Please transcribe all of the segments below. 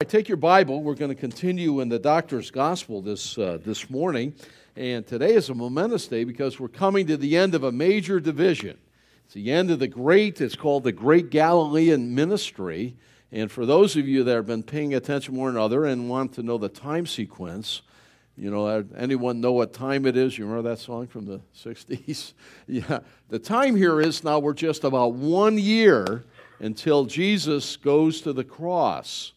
I take your Bible. We're going to continue in the Doctor's Gospel this, uh, this morning. And today is a momentous day because we're coming to the end of a major division. It's the end of the great, it's called the Great Galilean Ministry. And for those of you that have been paying attention more than other and want to know the time sequence, you know, uh, anyone know what time it is? You remember that song from the 60s? yeah. The time here is now we're just about one year until Jesus goes to the cross.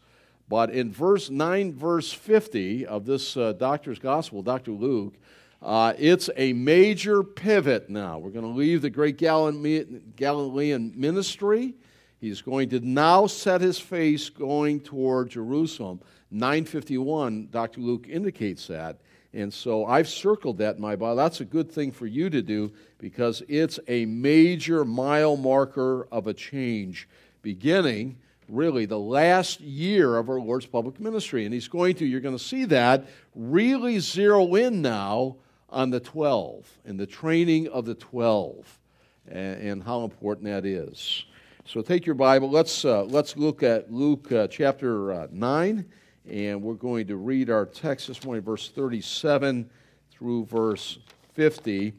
But in verse 9, verse 50 of this uh, doctor's gospel, Dr. Luke, uh, it's a major pivot now. We're going to leave the great Galilean ministry. He's going to now set his face going toward Jerusalem. 951, Dr. Luke indicates that. And so I've circled that in my Bible. That's a good thing for you to do because it's a major mile marker of a change beginning really the last year of our Lord's public ministry. And he's going to, you're going to see that, really zero in now on the 12 and the training of the 12 and, and how important that is. So take your Bible. Let's, uh, let's look at Luke uh, chapter uh, 9, and we're going to read our text this morning, verse 37 through verse 50,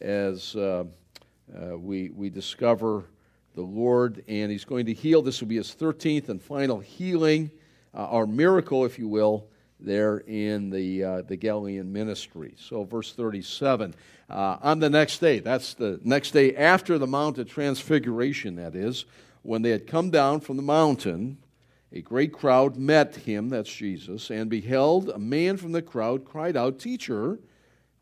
as uh, uh, we, we discover the Lord, and He's going to heal. This will be His 13th and final healing, uh, or miracle, if you will, there in the, uh, the Galilean ministry. So, verse 37. Uh, on the next day, that's the next day after the Mount of Transfiguration, that is, when they had come down from the mountain, a great crowd met him, that's Jesus, and beheld a man from the crowd cried out, Teacher,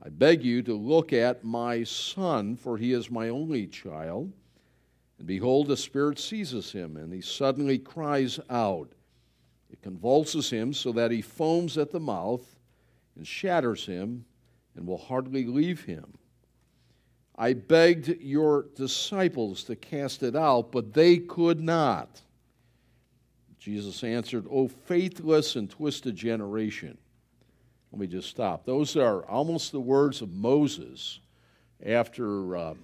I beg you to look at my son, for he is my only child and behold, the spirit seizes him, and he suddenly cries out. It convulses him so that he foams at the mouth and shatters him and will hardly leave him. I begged your disciples to cast it out, but they could not. Jesus answered, O faithless and twisted generation. Let me just stop. Those are almost the words of Moses after. Uh,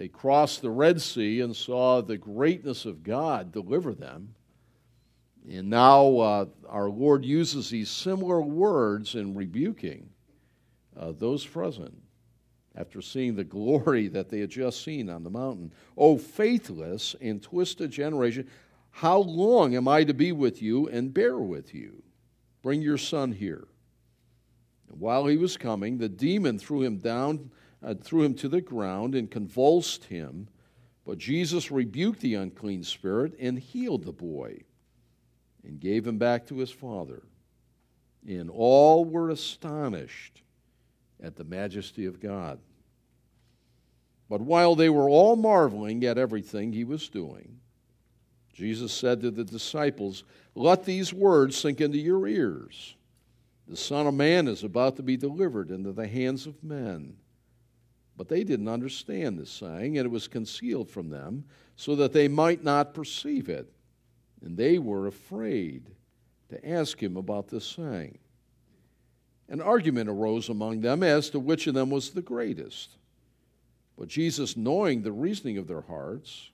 they crossed the Red Sea and saw the greatness of God deliver them. And now uh, our Lord uses these similar words in rebuking uh, those present after seeing the glory that they had just seen on the mountain. O faithless and twisted generation, how long am I to be with you and bear with you? Bring your son here. And while he was coming, the demon threw him down uh, threw him to the ground and convulsed him. But Jesus rebuked the unclean spirit and healed the boy and gave him back to his father. And all were astonished at the majesty of God. But while they were all marveling at everything he was doing, Jesus said to the disciples, Let these words sink into your ears. The Son of Man is about to be delivered into the hands of men. But they didn't understand this saying, and it was concealed from them, so that they might not perceive it. And they were afraid to ask him about this saying. An argument arose among them as to which of them was the greatest. But Jesus, knowing the reasoning of their hearts,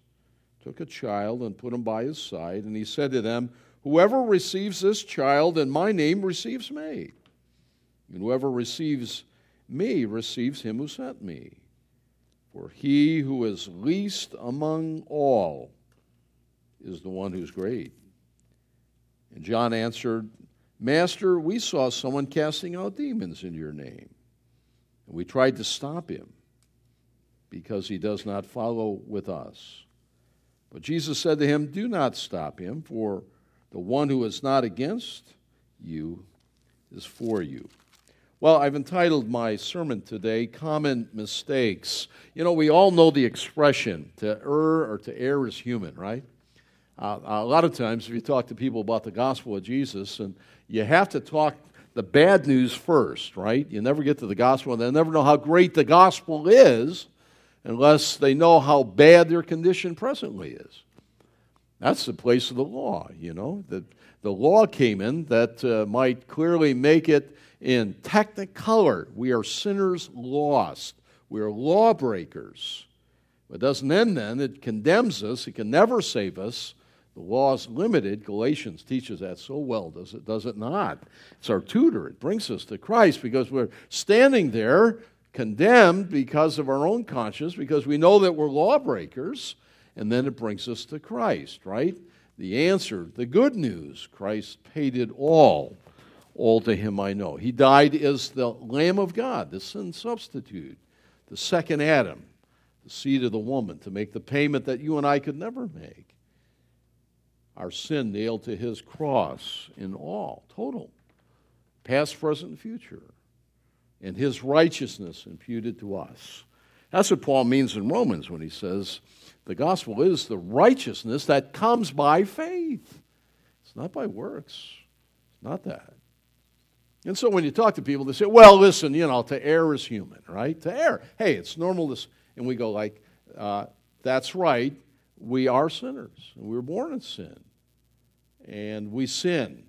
took a child and put him by his side, and he said to them, Whoever receives this child in my name receives me. And whoever receives me receives him who sent me. For he who is least among all is the one who's great. And John answered, Master, we saw someone casting out demons in your name. And we tried to stop him because he does not follow with us. But Jesus said to him, Do not stop him, for the one who is not against you is for you. Well, I've entitled my sermon today, Common Mistakes. You know, we all know the expression, to err or to err is human, right? Uh, a lot of times, if you talk to people about the gospel of Jesus, and you have to talk the bad news first, right? You never get to the gospel, and they never know how great the gospel is unless they know how bad their condition presently is. That's the place of the law, you know. The, the law came in that uh, might clearly make it in technicolor. We are sinners lost. We are lawbreakers. It doesn't end then. It condemns us. It can never save us. The law is limited. Galatians teaches that so well, does it? Does it not? It's our tutor. It brings us to Christ because we're standing there condemned because of our own conscience, because we know that we're lawbreakers, and then it brings us to Christ, right? The answer, the good news Christ paid it all. All to him I know. He died as the Lamb of God, the sin substitute, the second Adam, the seed of the woman, to make the payment that you and I could never make our sin nailed to his cross in all, total, past, present, and future, and his righteousness imputed to us. That's what Paul means in Romans when he says the gospel is the righteousness that comes by faith. It's not by works. It's not that. And so when you talk to people, they say, well, listen, you know, to err is human, right? To err. Hey, it's normal. To, and we go like, uh, that's right. We are sinners. We were born in sin and we sin.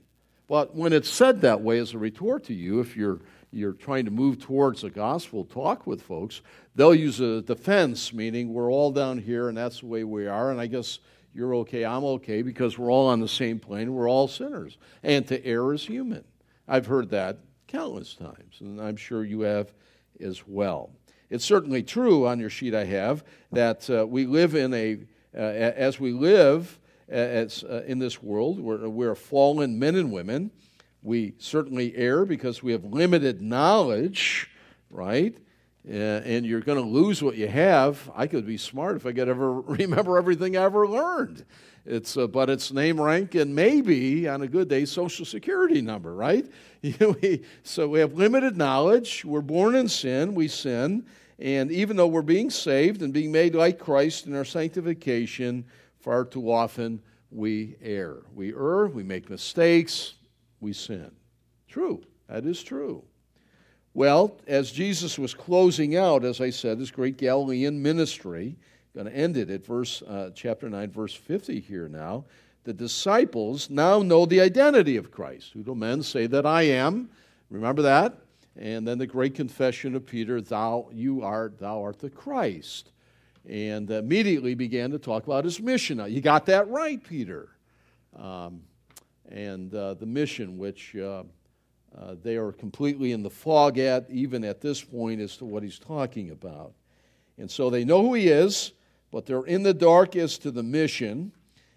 But when it's said that way as a retort to you, if you're you're trying to move towards a gospel talk with folks, they'll use a defense, meaning we're all down here and that's the way we are, and I guess you're okay, I'm okay, because we're all on the same plane, we're all sinners. And to err is human. I've heard that countless times, and I'm sure you have as well. It's certainly true on your sheet I have that uh, we live in a, uh, as we live, as, uh, in this world. We're, we're fallen men and women. We certainly err because we have limited knowledge, right? Uh, and you're going to lose what you have. I could be smart if I could ever remember everything I ever learned. It's, uh, but it's name, rank, and maybe on a good day, social security number, right? so we have limited knowledge. We're born in sin. We sin. And even though we're being saved and being made like Christ in our sanctification, far too often we err. We err, we make mistakes, we sin. True, that is true. Well, as Jesus was closing out, as I said, his great Galilean ministry, going to end it at verse uh, chapter 9, verse 50 here now. The disciples now know the identity of Christ. Who do men say that I am? Remember that? And then the great confession of Peter, thou you art thou art the Christ and immediately began to talk about his mission. Now, you got that right, Peter. Um, and uh, the mission, which uh, uh, they are completely in the fog at, even at this point, as to what he's talking about. And so they know who he is, but they're in the dark as to the mission,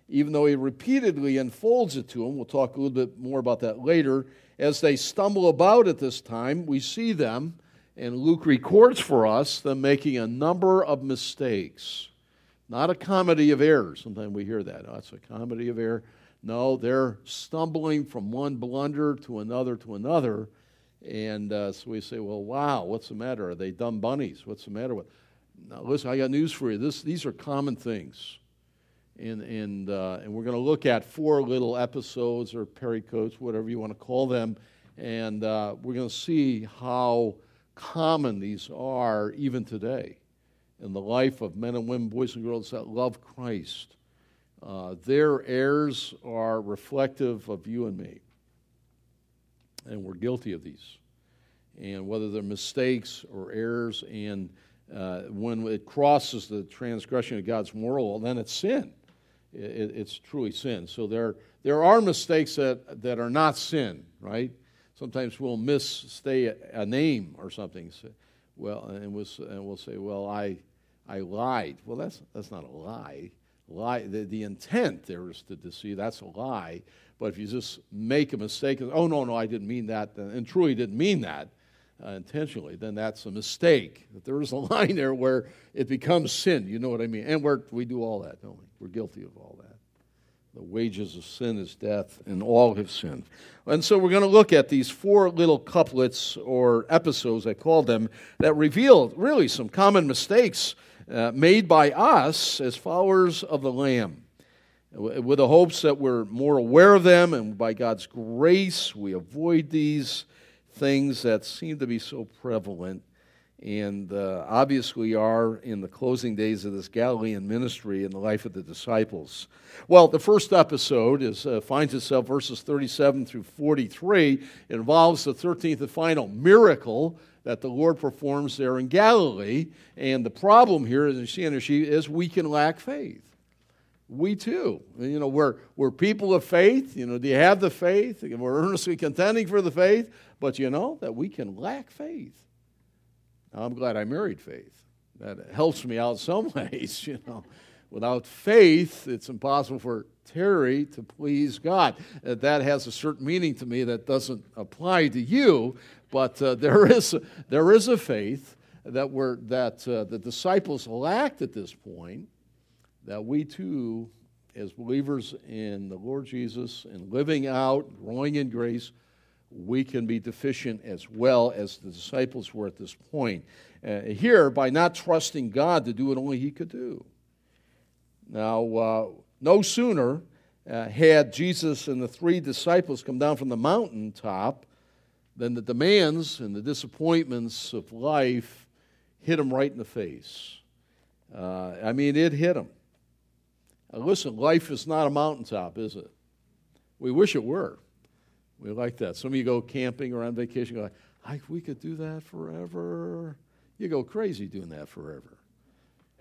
even though he repeatedly unfolds it to them. We'll talk a little bit more about that later. As they stumble about at this time, we see them and Luke records for us them making a number of mistakes. Not a comedy of errors. Sometimes we hear that. Oh, it's a comedy of error. No, they're stumbling from one blunder to another to another. And uh, so we say, well, wow, what's the matter? Are they dumb bunnies? What's the matter with Now, listen, I got news for you. This, these are common things. And, and, uh, and we're going to look at four little episodes or pericopes, whatever you want to call them. And uh, we're going to see how common these are even today in the life of men and women, boys and girls that love Christ. Uh, their errors are reflective of you and me. And we're guilty of these. And whether they're mistakes or errors, and uh, when it crosses the transgression of God's moral, then it's sin. It, it's truly sin. So there, there are mistakes that, that are not sin, right? sometimes we'll misstate a name or something. Well, and we'll, and we'll say, well, I, I lied. Well, that's, that's not a lie. Lie, the, the intent there is to deceive. That's a lie. But if you just make a mistake, oh, no, no, I didn't mean that, and truly didn't mean that uh, intentionally, then that's a mistake. That there is a line there where it becomes sin. You know what I mean? And we're, we do all that, don't we? We're guilty of all that. The wages of sin is death, and all have sinned. And so we're going to look at these four little couplets or episodes, I call them, that reveal really some common mistakes uh, made by us as followers of the Lamb. With the hopes that we're more aware of them, and by God's grace, we avoid these things that seem to be so prevalent and uh, obviously are in the closing days of this Galilean ministry in the life of the disciples. Well, the first episode is, uh, finds itself verses 37 through 43. It involves the 13th and final miracle that the Lord performs there in Galilee. And the problem here, as you see is we can lack faith. We too. You know, we're, we're people of faith. You know, do you have the faith? We're earnestly contending for the faith, but you know that we can lack faith. I'm glad I married faith. That helps me out some ways, you know. Without faith, it's impossible for Terry to please God. Uh, that has a certain meaning to me that doesn't apply to you, but uh, there, is, there is a faith that, we're, that uh, the disciples lacked at this point that we too, as believers in the Lord Jesus and living out, growing in grace, we can be deficient as well as the disciples were at this point. Uh, here, by not trusting God to do what only He could do. Now, uh, no sooner uh, had Jesus and the three disciples come down from the mountaintop than the demands and the disappointments of life hit them right in the face. Uh, I mean, it hit them. Listen, life is not a mountaintop, is it? We wish it were. We like that. Some of you go camping or on vacation, go, like, we could do that forever. You go crazy doing that forever.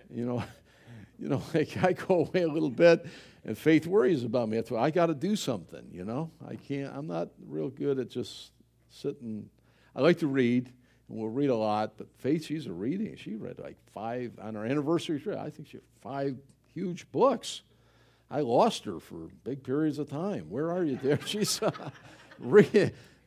You know, you know, like I go away a little bit, and faith worries about me. I got to do something. You know, I can't. I'm not real good at just sitting. I like to read, and we'll read a lot. But Faith, she's a reading. She read like five on our anniversary trip. I think she had five huge books. I lost her for big periods of time. Where are you there? She's uh,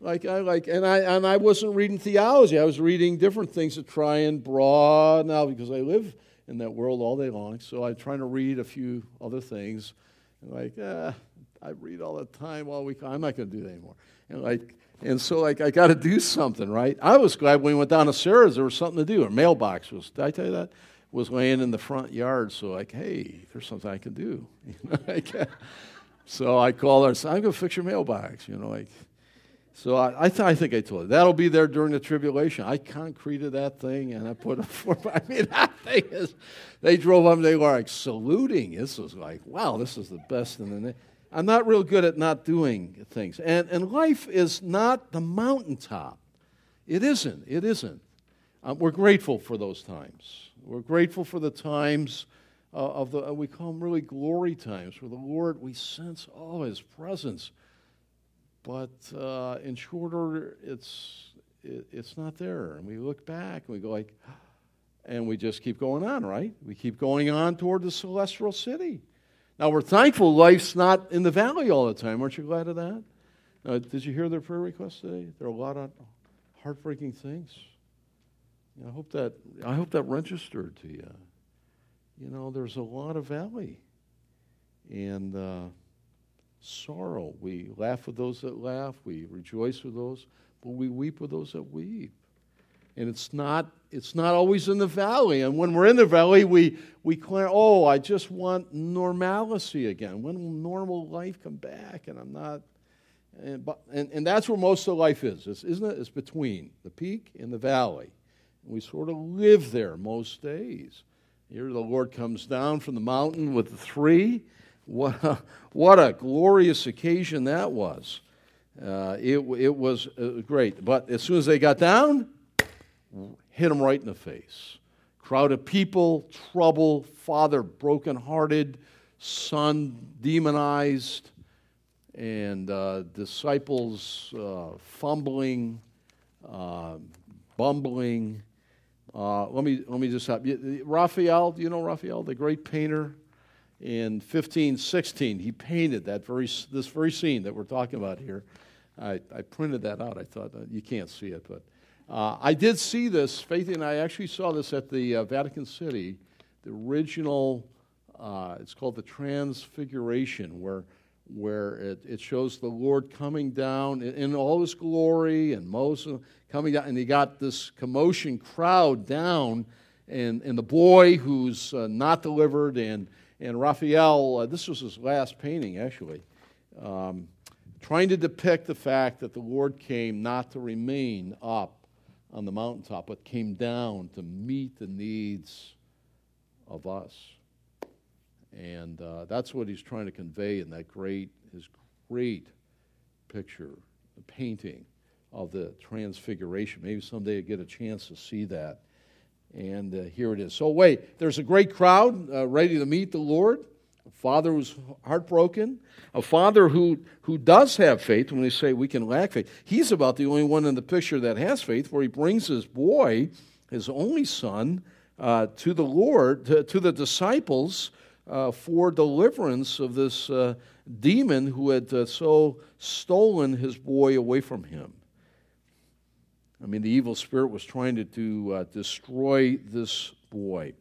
like I like, and I and I wasn't reading theology. I was reading different things to try and broaden out because I live in that world all day long. So I'm trying to read a few other things. And like, eh, I read all the time all week. I'm not going to do that anymore. And like, and so like I got to do something, right? I was glad when we went down to Sarah's there was something to do. Our mailbox was. Did I tell you that? Was laying in the front yard. So like, hey, there's something I can do. so I called her. and said, I'm going to fix your mailbox. You know, like. So I, I, th- I, think I told her, that'll be there during the tribulation. I concreted that thing and I put a four. I mean, that thing is. They drove up. They were like saluting. This was like, wow, this is the best in the. I'm not real good at not doing things, and and life is not the mountaintop. It isn't. It isn't. Um, we're grateful for those times. We're grateful for the times uh, of the we call them really glory times, where the Lord we sense all His presence but uh, in short order, it's, it, it's not there. And we look back and we go like, and we just keep going on, right? We keep going on toward the celestial city. Now we're thankful life's not in the valley all the time. Aren't you glad of that? Now, did you hear their prayer requests today? There are a lot of heartbreaking things. I hope that I hope that registered to you. You know, there's a lot of valley, and uh, sorrow. We laugh with those that laugh, we rejoice with those, but we weep with those that weep. And it's not, it's not always in the valley. And when we're in the valley, we, we claim, oh, I just want normalcy again. When will normal life come back? And I'm not. And, and, and that's where most of life is, isn't it? It's between the peak and the valley. We sort of live there most days. Here the Lord comes down from the mountain with the three what a, what a glorious occasion that was. Uh, it, it was uh, great. But as soon as they got down, hit them right in the face. Crowd of people, trouble, father brokenhearted, son demonized, and uh, disciples uh, fumbling, uh, bumbling. Uh, let me let me just stop. Raphael, do you know Raphael, the great painter? in 1516. He painted that very, this very scene that we're talking about here. I, I printed that out. I thought, uh, you can't see it, but uh, I did see this. Faith and I actually saw this at the uh, Vatican City, the original, uh, it's called the Transfiguration, where, where it, it shows the Lord coming down in, in all his glory and Moses coming down, and he got this commotion crowd down, and, and the boy who's uh, not delivered and and Raphael, uh, this was his last painting actually, um, trying to depict the fact that the Lord came not to remain up on the mountaintop, but came down to meet the needs of us. And uh, that's what he's trying to convey in that great, his great picture, painting of the transfiguration. Maybe someday you get a chance to see that. And uh, here it is. So, wait, there's a great crowd uh, ready to meet the Lord. A father who's heartbroken, a father who, who does have faith when they say we can lack faith. He's about the only one in the picture that has faith, where he brings his boy, his only son, uh, to the Lord, to, to the disciples uh, for deliverance of this uh, demon who had uh, so stolen his boy away from him. I mean, the evil spirit was trying to, to uh, destroy this boy.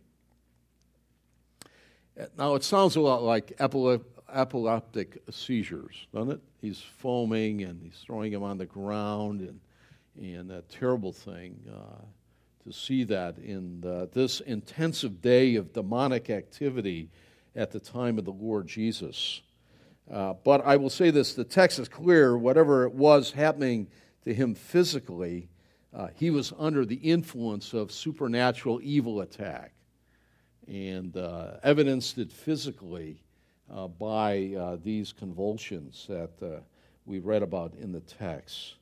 Now, it sounds a lot like epileptic seizures, doesn't it? He's foaming and he's throwing him on the ground, and, and a terrible thing uh, to see that in the, this intensive day of demonic activity at the time of the Lord Jesus. Uh, but I will say this the text is clear, whatever it was happening to him physically, uh, he was under the influence of supernatural evil attack and uh, evidenced it physically uh, by uh, these convulsions that uh, we read about in the text.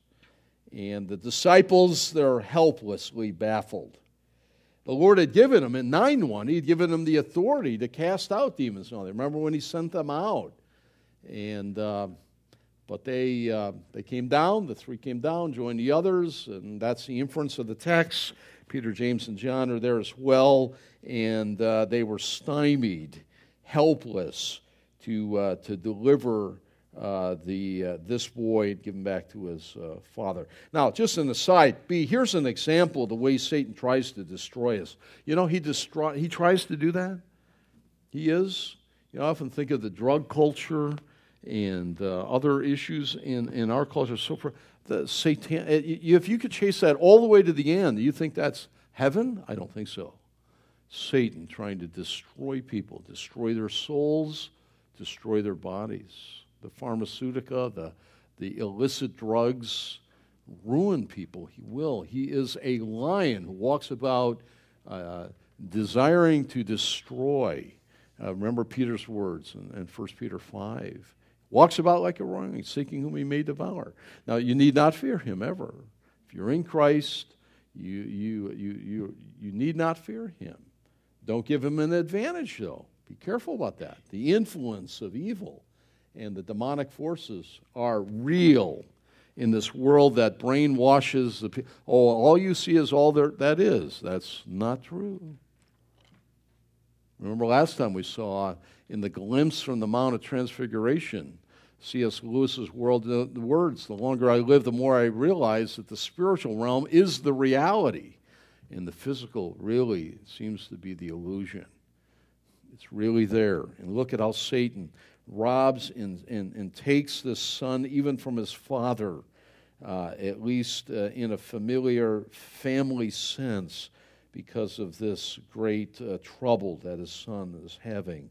And the disciples, they're helplessly baffled. The Lord had given them in 9 1, He had given them the authority to cast out demons. Now, remember when He sent them out? And uh, but they, uh, they came down, the three came down, joined the others, and that's the inference of the text. Peter, James, and John are there as well, and uh, they were stymied, helpless to, uh, to deliver uh, the, uh, this boy given back to his uh, father. Now, just an aside, B, here's an example of the way Satan tries to destroy us. You know, he, destroy, he tries to do that. He is. You often think of the drug culture and uh, other issues in, in our culture. So for the Satan, uh, if you could chase that all the way to the end, do you think that's heaven? I don't think so. Satan trying to destroy people, destroy their souls, destroy their bodies. The pharmaceutica, the, the illicit drugs, ruin people. He will. He is a lion who walks about uh, desiring to destroy. Uh, remember Peter's words in, in 1 Peter 5 walks about like a lion, seeking whom he may devour. Now, you need not fear him ever. If you're in Christ, you, you, you, you, you need not fear him. Don't give him an advantage, though. Be careful about that. The influence of evil and the demonic forces are real in this world that brainwashes the people. Oh, all you see is all there, that is. That's not true. Remember last time we saw in the glimpse from the Mount of Transfiguration, C.S. Lewis's world, the, words, the longer I live, the more I realize that the spiritual realm is the reality. And the physical really seems to be the illusion. It's really there. And look at how Satan robs and, and, and takes this son even from his father, uh, at least uh, in a familiar family sense, because of this great uh, trouble that his son is having.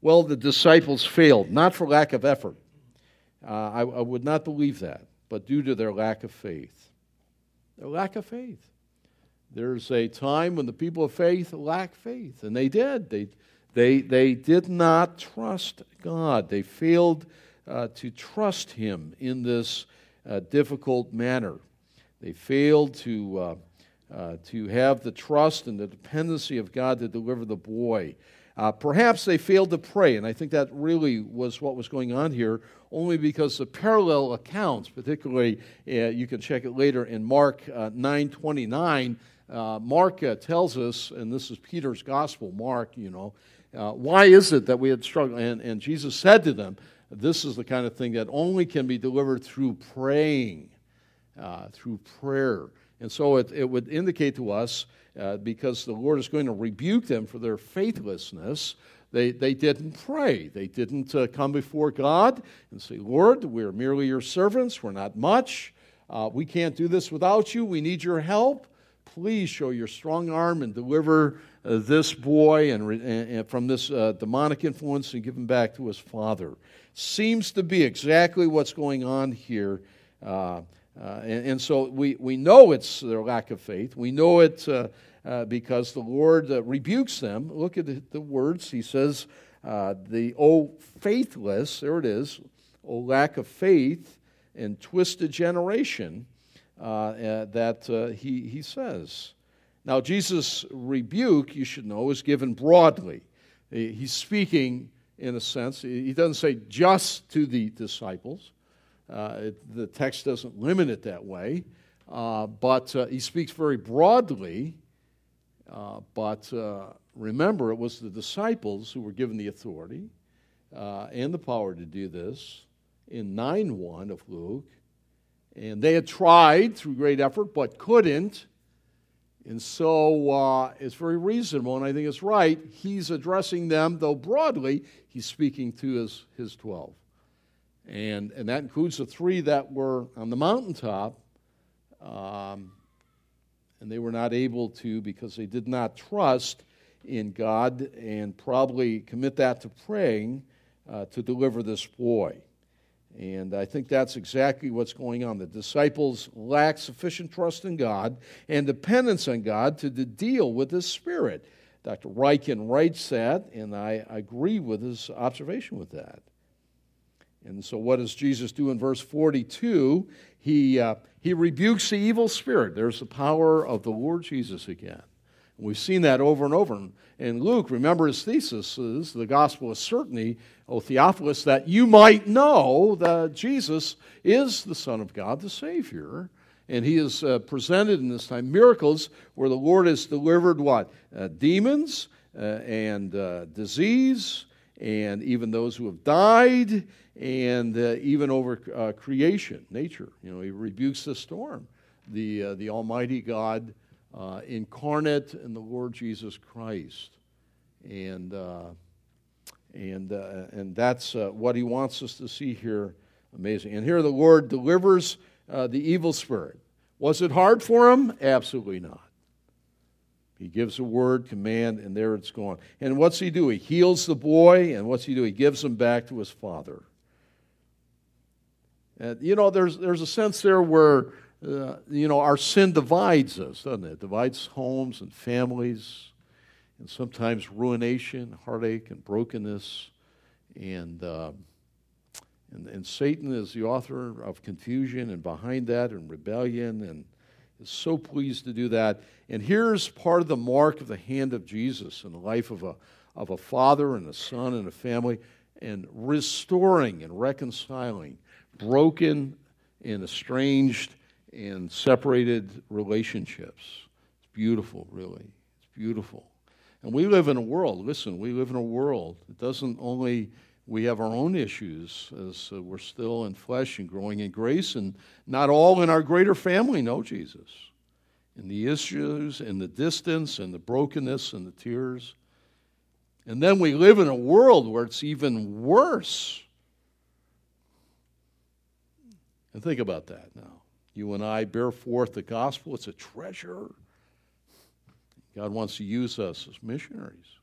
Well, the disciples failed, not for lack of effort. Uh, I, I would not believe that, but due to their lack of faith. Their lack of faith. There's a time when the people of faith lack faith, and they did. They, they, they did not trust God. They failed uh, to trust Him in this uh, difficult manner. They failed to, uh, uh to have the trust and the dependency of God to deliver the boy. Uh, perhaps they failed to pray, and I think that really was what was going on here, only because the parallel accounts, particularly uh, you can check it later in Mark uh, 9:29. Uh, Mark tells us, and this is Peter's gospel. Mark, you know, uh, why is it that we had struggled? And, and Jesus said to them, "This is the kind of thing that only can be delivered through praying, through prayer." And so it, it would indicate to us uh, because the Lord is going to rebuke them for their faithlessness. They, they didn't pray. They didn't uh, come before God and say, Lord, we're merely your servants. We're not much. Uh, we can't do this without you. We need your help. Please show your strong arm and deliver uh, this boy and, and, from this uh, demonic influence and give him back to his father. Seems to be exactly what's going on here. Uh, uh, and, and, so we, we know it's their lack of faith. We know it uh, uh, because the Lord uh, rebukes them. Look at the, the words. He says, uh, the oh faithless, there it is, oh lack of faith and twisted generation uh, that he, he says. Now, Jesus' rebuke, you should know, is given broadly. He's speaking in a sense. He doesn't say just to the disciples. Uh, it, the text doesn't limit it that way, uh, but uh, he speaks very broadly. Uh, but uh, remember, it was the disciples who were given the authority uh, and the power to do this in 9 1 of Luke. And they had tried through great effort, but couldn't. And so uh, it's very reasonable, and I think it's right. He's addressing them, though broadly, he's speaking to his, his 12. And, and that includes the three that were on the mountaintop, um, and they were not able to because they did not trust in God and probably commit that to praying uh, to deliver this boy. And I think that's exactly what's going on. The disciples lack sufficient trust in God and dependence on God to, deal with this spirit. Dr. Ryken writes that, and I agree with his observation with that. And so, what does Jesus do in verse 42? He, uh, he rebukes the evil spirit. There's the power of the Lord Jesus again. We've seen that over and over. And Luke, remember his thesis is the gospel of certainty, O Theophilus, that you might know that Jesus is the Son of God, the Savior. And he is uh, presented in this time miracles where the Lord has delivered what? Uh, demons uh, and uh, disease, and even those who have died, and uh, even over uh, creation, nature. You know, he rebukes the storm. The, the Almighty God uh, incarnate in the Lord Jesus Christ. And, uh, and, uh, and that's uh, what he wants us to see here. Amazing. And here the Lord delivers uh, the evil spirit. Was it hard for him? Absolutely not. He gives a word, command, and there it's gone. And what's he do? He heals the boy, and what's he do? He gives him back to his father. And, you know, there's, there's a sense there where uh, you know, our sin divides us, doesn't it? It divides homes and families, and sometimes ruination, heartache, and brokenness. And, uh, and, and Satan is the author of confusion and behind that and rebellion and is so pleased to do that. And here's part of the mark of the hand of Jesus in the life of a, of a father and a son and a family and restoring and reconciling broken and estranged and separated relationships. It's beautiful, really. It's beautiful. And we live in a world, listen, we live in a world It doesn't only, we have our own issues as uh, we're still in flesh and growing in grace, and not all in our greater family know Jesus. And the issues and the distance and the brokenness and the tears. And then we live in a world where it's even worse. And think about that now. You and I bear forth the gospel, it's a treasure. God wants to use us as missionaries.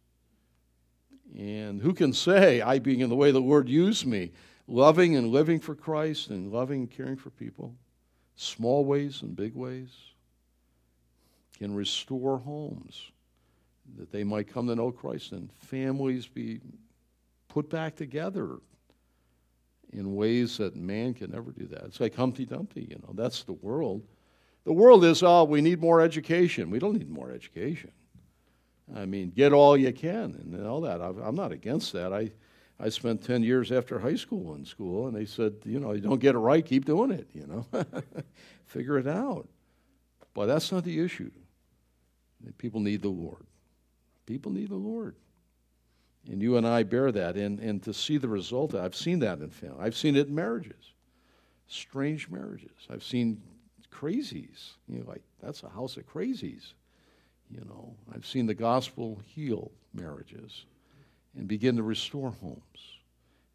And who can say, I being in the way the Lord used me, loving and living for Christ and loving and caring for people, small ways and big ways, can restore homes that they might come to know Christ and families be put back together in ways that man can never do that. It's like Humpty Dumpty, you know, that's the world. The world is, oh, we need more education. We don't need more education. I mean, get all you can and all that. I'm not against that. I, I spent 10 years after high school in school, and they said, you know, you don't get it right, keep doing it, you know. Figure it out. But that's not the issue. People need the Lord. People need the Lord. And you and I bear that. And, and to see the result, I've seen that in family. I've seen it in marriages, strange marriages. I've seen crazies. You know, like, that's a house of crazies. You know, I've seen the gospel heal marriages and begin to restore homes.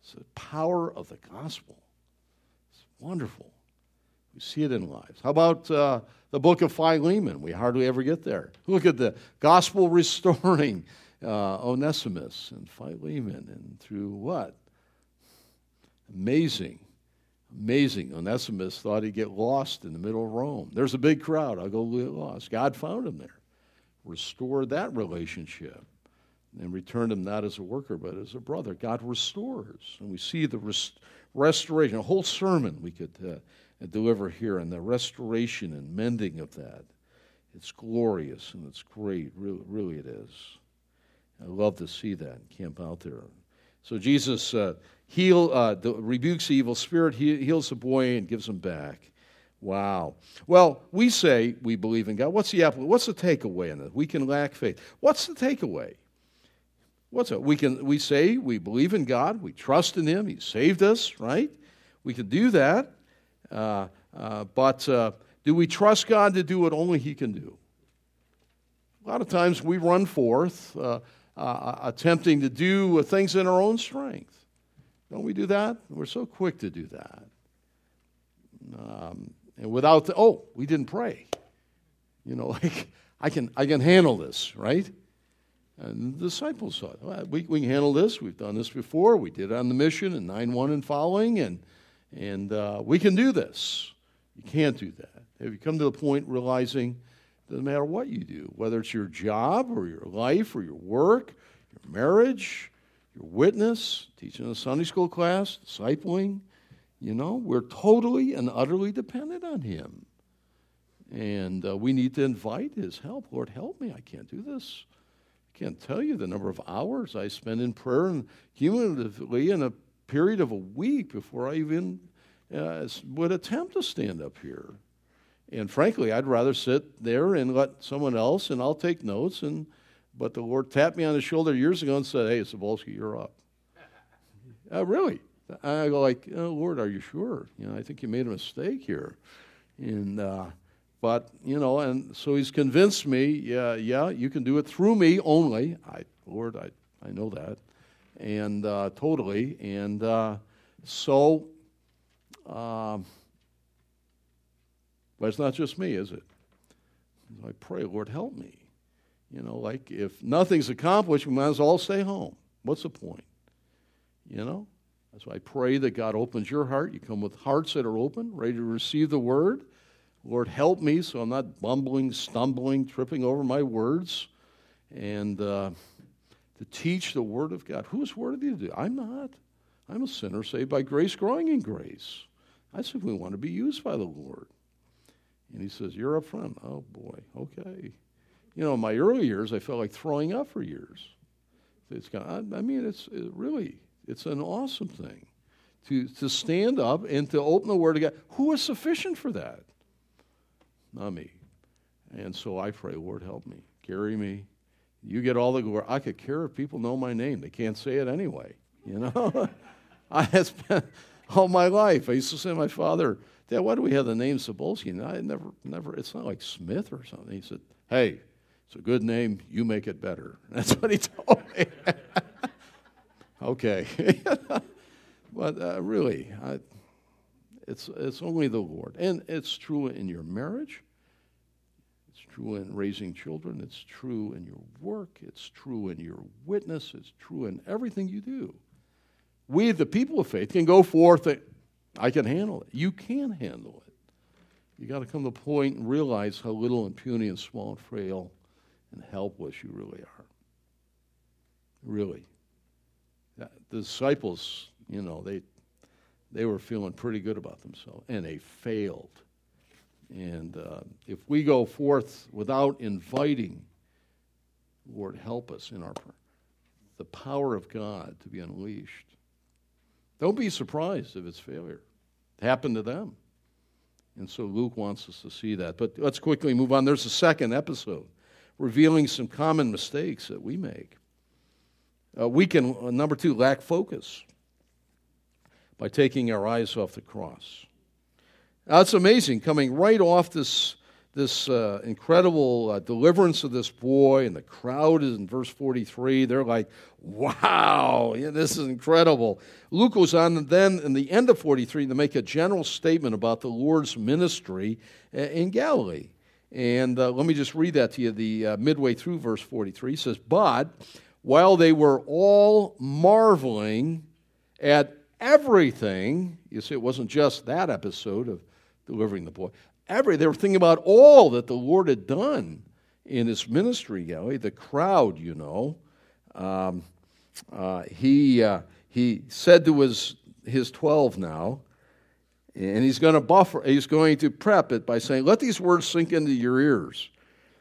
It's the power of the gospel. It's wonderful. We see it in lives. How about uh, the book of Philemon? We hardly ever get there. Look at the gospel restoring uh, Onesimus and Philemon, and through what? Amazing, amazing. Onesimus thought he'd get lost in the middle of Rome. There's a big crowd. I'll go get lost. God found him there, restored that relationship, and returned him not as a worker, but as a brother. God restores. And we see the rest- restoration, a whole sermon we could uh, deliver here, and the restoration and mending of that. It's glorious and it's great. Really, really it is. I love to see that camp out there. So Jesus uh, heal, uh, the, rebukes the evil spirit, he, heals the boy, and gives him back. Wow. Well, we say we believe in God. What's the? What's the takeaway in it? We can lack faith. What's the takeaway? What's it? We can we say we believe in God. We trust in Him. He saved us, right? We can do that. Uh, uh, but uh, do we trust God to do what only He can do? A lot of times we run forth uh, uh, attempting to do things in our own strength. Don't we do that? We're so quick to do that. Um, and without, the, oh, we didn't pray. You know, like, I can, I can handle this, right? And the disciples thought, well, we, we can handle this. We've done this before. We did it on the mission in 9 1 and following, and, and uh, we can do this. You can't do that. Have you come to the point realizing doesn't matter what you do, whether it's your job or your life or your work, your marriage, your witness, teaching a Sunday school class, discipling, you know, we're totally and utterly dependent on Him. And uh, we need to invite His help. Lord, help me. I can't do this. I can't tell you the number of hours I spend in prayer and cumulatively in a period of a week before I even uh, would attempt to stand up here. And frankly, I'd rather sit there and let someone else, and I'll take notes. And but the Lord tapped me on the shoulder years ago and said, "Hey, Sobolski, you're up." uh, really? I go like, oh, Lord, are you sure? You know, I think you made a mistake here. And uh, but you know, and so He's convinced me. Yeah, yeah, you can do it through me only. I, Lord, I I know that, and uh, totally. And uh, so. Um, but it's not just me, is it? I pray, Lord, help me. You know, like if nothing's accomplished, we might as well stay home. What's the point? You know? So I pray that God opens your heart. You come with hearts that are open, ready to receive the word. Lord, help me so I'm not bumbling, stumbling, tripping over my words, and uh, to teach the word of God. Who's worthy to do? I'm not. I'm a sinner saved by grace, growing in grace. I simply want to be used by the Lord. And he says, You're up front. Oh, boy, okay. You know, in my early years, I felt like throwing up for years. It's kind of, I mean, it's it really, it's an awesome thing to, to stand up and to open the Word of God. Who is sufficient for that? Not me. And so I pray, Lord, help me. Carry me. You get all the glory. I could care if people know my name. They can't say it anyway. You know? I have spent all my life. I used to say to my father, Dad, why do we have the name Sobolski? And I never, never, it's not like Smith or something. He said, Hey, it's a good name. You make it better. That's what he told me. okay. but uh, really, I, it's, it's only the Lord. And it's true in your marriage. It's true in raising children. It's true in your work. It's true in your witness. It's true in everything you do. We, the people of faith, can go forth I can handle it. You can handle it. You got to come to the point and realize how little and puny and small and frail and helpless you really are. Really. The disciples, you know, they they were feeling pretty good about themselves, and they failed. And uh, if we go forth without inviting, Lord, help us in our the power of God to be unleashed. Don't be surprised if it's failure. It happened to them. And so Luke wants us to see that. But let's quickly move on. There's a second episode revealing some common mistakes that we make. Uh, we can, uh, number two, lack focus by taking our eyes off the cross. Now, it's amazing coming right off this this uh, incredible uh, deliverance of this boy, and the crowd is in verse 43. They're like, wow, yeah, this is incredible. Luke goes on then in the end of 43 to make a general statement about the Lord's ministry uh, in Galilee. And uh, let me just read that to you, the uh, midway through verse 43. He says, But while they were all marveling at everything, you see, it wasn't just that episode of delivering the boy every, they were thinking about all that the Lord had done in his ministry. The crowd, you know. Um, uh, he, uh, he said to his, his 12 now, and he's going to buffer, he's going to prep it by saying, let these words sink into your ears.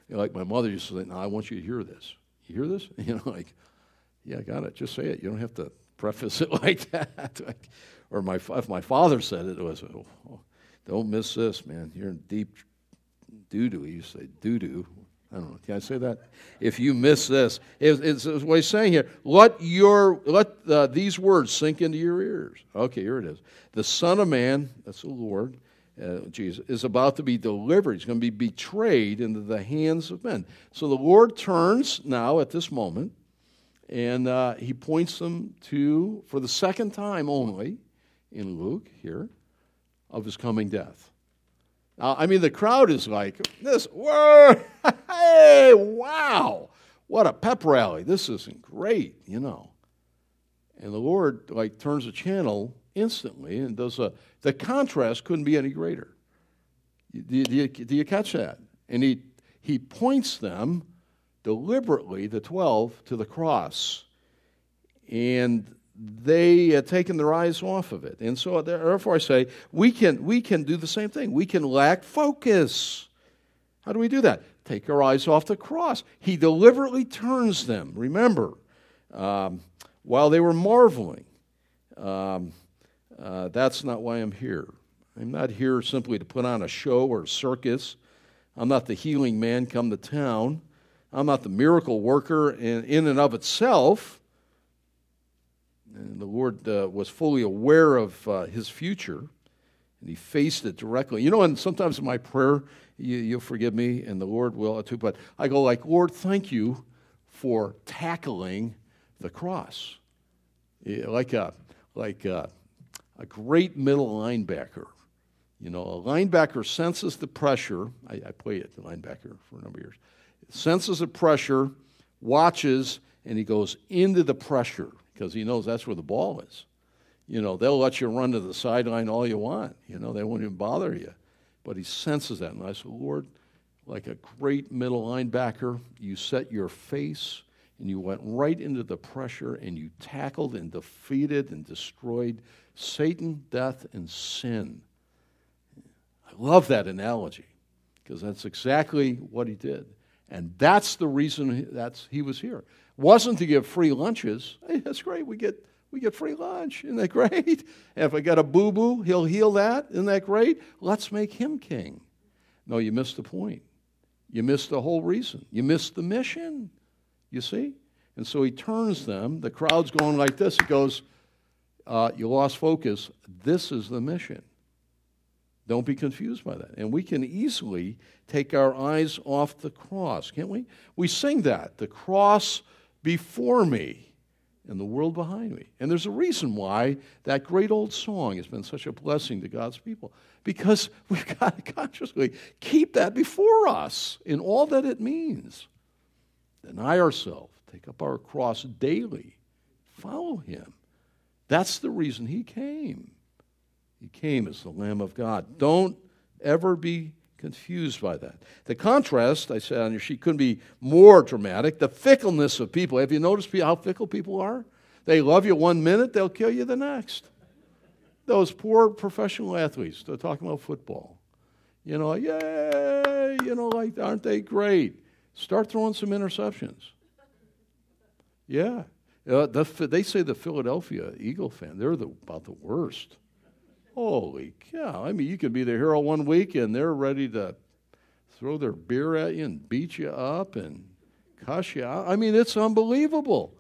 You know, like my mother used to say, no, I want you to hear this. You hear this? You know, like, yeah, I got it. Just say it. You don't have to preface it like that. or my, if my father said it, it was, oh, don't miss this, man. You're in deep doo doo. You say doo doo. I don't know. Can I say that? If you miss this, it's, it's, what he's saying here. Let your let uh, these words sink into your ears. Okay, here it is. The Son of Man, that's the Lord, uh, Jesus, is about to be delivered. He's going to be betrayed into the hands of men. So the Lord turns now at this moment, and uh, he points them to, for the second time only, in Luke here, of his coming death. Uh, I mean, the crowd is like, this, whoa, hey, wow, what a pep rally. This isn't great, you know. And the Lord, like, turns the channel instantly and does a, the contrast couldn't be any greater. Do, do, you, do you catch that? And he, he points them deliberately, the 12, to the cross. And they had taken their eyes off of it. And so, therefore, I say we can, we can do the same thing. We can lack focus. How do we do that? Take our eyes off the cross. He deliberately turns them, remember, um, while they were marveling. Um, uh, that's not why I'm here. I'm not here simply to put on a show or a circus. I'm not the healing man come to town. I'm not the miracle worker in, in and of itself. And the Lord uh, was fully aware of uh, his future, and he faced it directly. You know, and sometimes in my prayer, you, will forgive me, and the Lord will too, but I go like, Lord, thank you for tackling the cross. Like a, like a, a great middle linebacker. You know, a linebacker senses the pressure. I, I played at the linebacker for a number of years. Senses the pressure, watches, and he goes into the pressure because he knows that's where the ball is. You know, they'll let you run to the sideline all you want. You know, they won't even bother you. But he senses that. And I said, Lord, like a great middle linebacker, you set your face and you went right into the pressure and you tackled and defeated and destroyed Satan, death, and sin. I love that analogy because that's exactly what he did. And that's the reason that's, he was here wasn't to give free lunches. Hey, that's great. We get we get free lunch. Isn't that great? And if I got a boo boo, he'll heal that. Isn't that great? Let's make him king. No, you missed the point. You missed the whole reason. You missed the mission. You see? And so he turns them. The crowd's going like this. He goes, uh, You lost focus. This is the mission. Don't be confused by that. And we can easily take our eyes off the cross, can't we? We sing that. The cross before me and the world behind me. And there's a reason why that great old song has been such a blessing to God's people. Because we've got to consciously keep that before us in all that it means. Deny ourselves, take up our cross daily, follow Him. That's the reason He came. He came as the Lamb of God. Don't ever be confused by that. The contrast, I said on your sheet, couldn't be more dramatic. The fickleness of people. Have you noticed how fickle people are? They love you one minute, they'll kill you the next. Those poor professional athletes, they're talking about football. You know, yay, you know, like, aren't they great? Start throwing some interceptions. Yeah. Uh, the, they say the Philadelphia Eagle fan, they're the, about the worst. Holy cow. I mean, you could be the hero one week and they're ready to throw their beer at you and beat you up and cuss you out. I mean, it's unbelievable.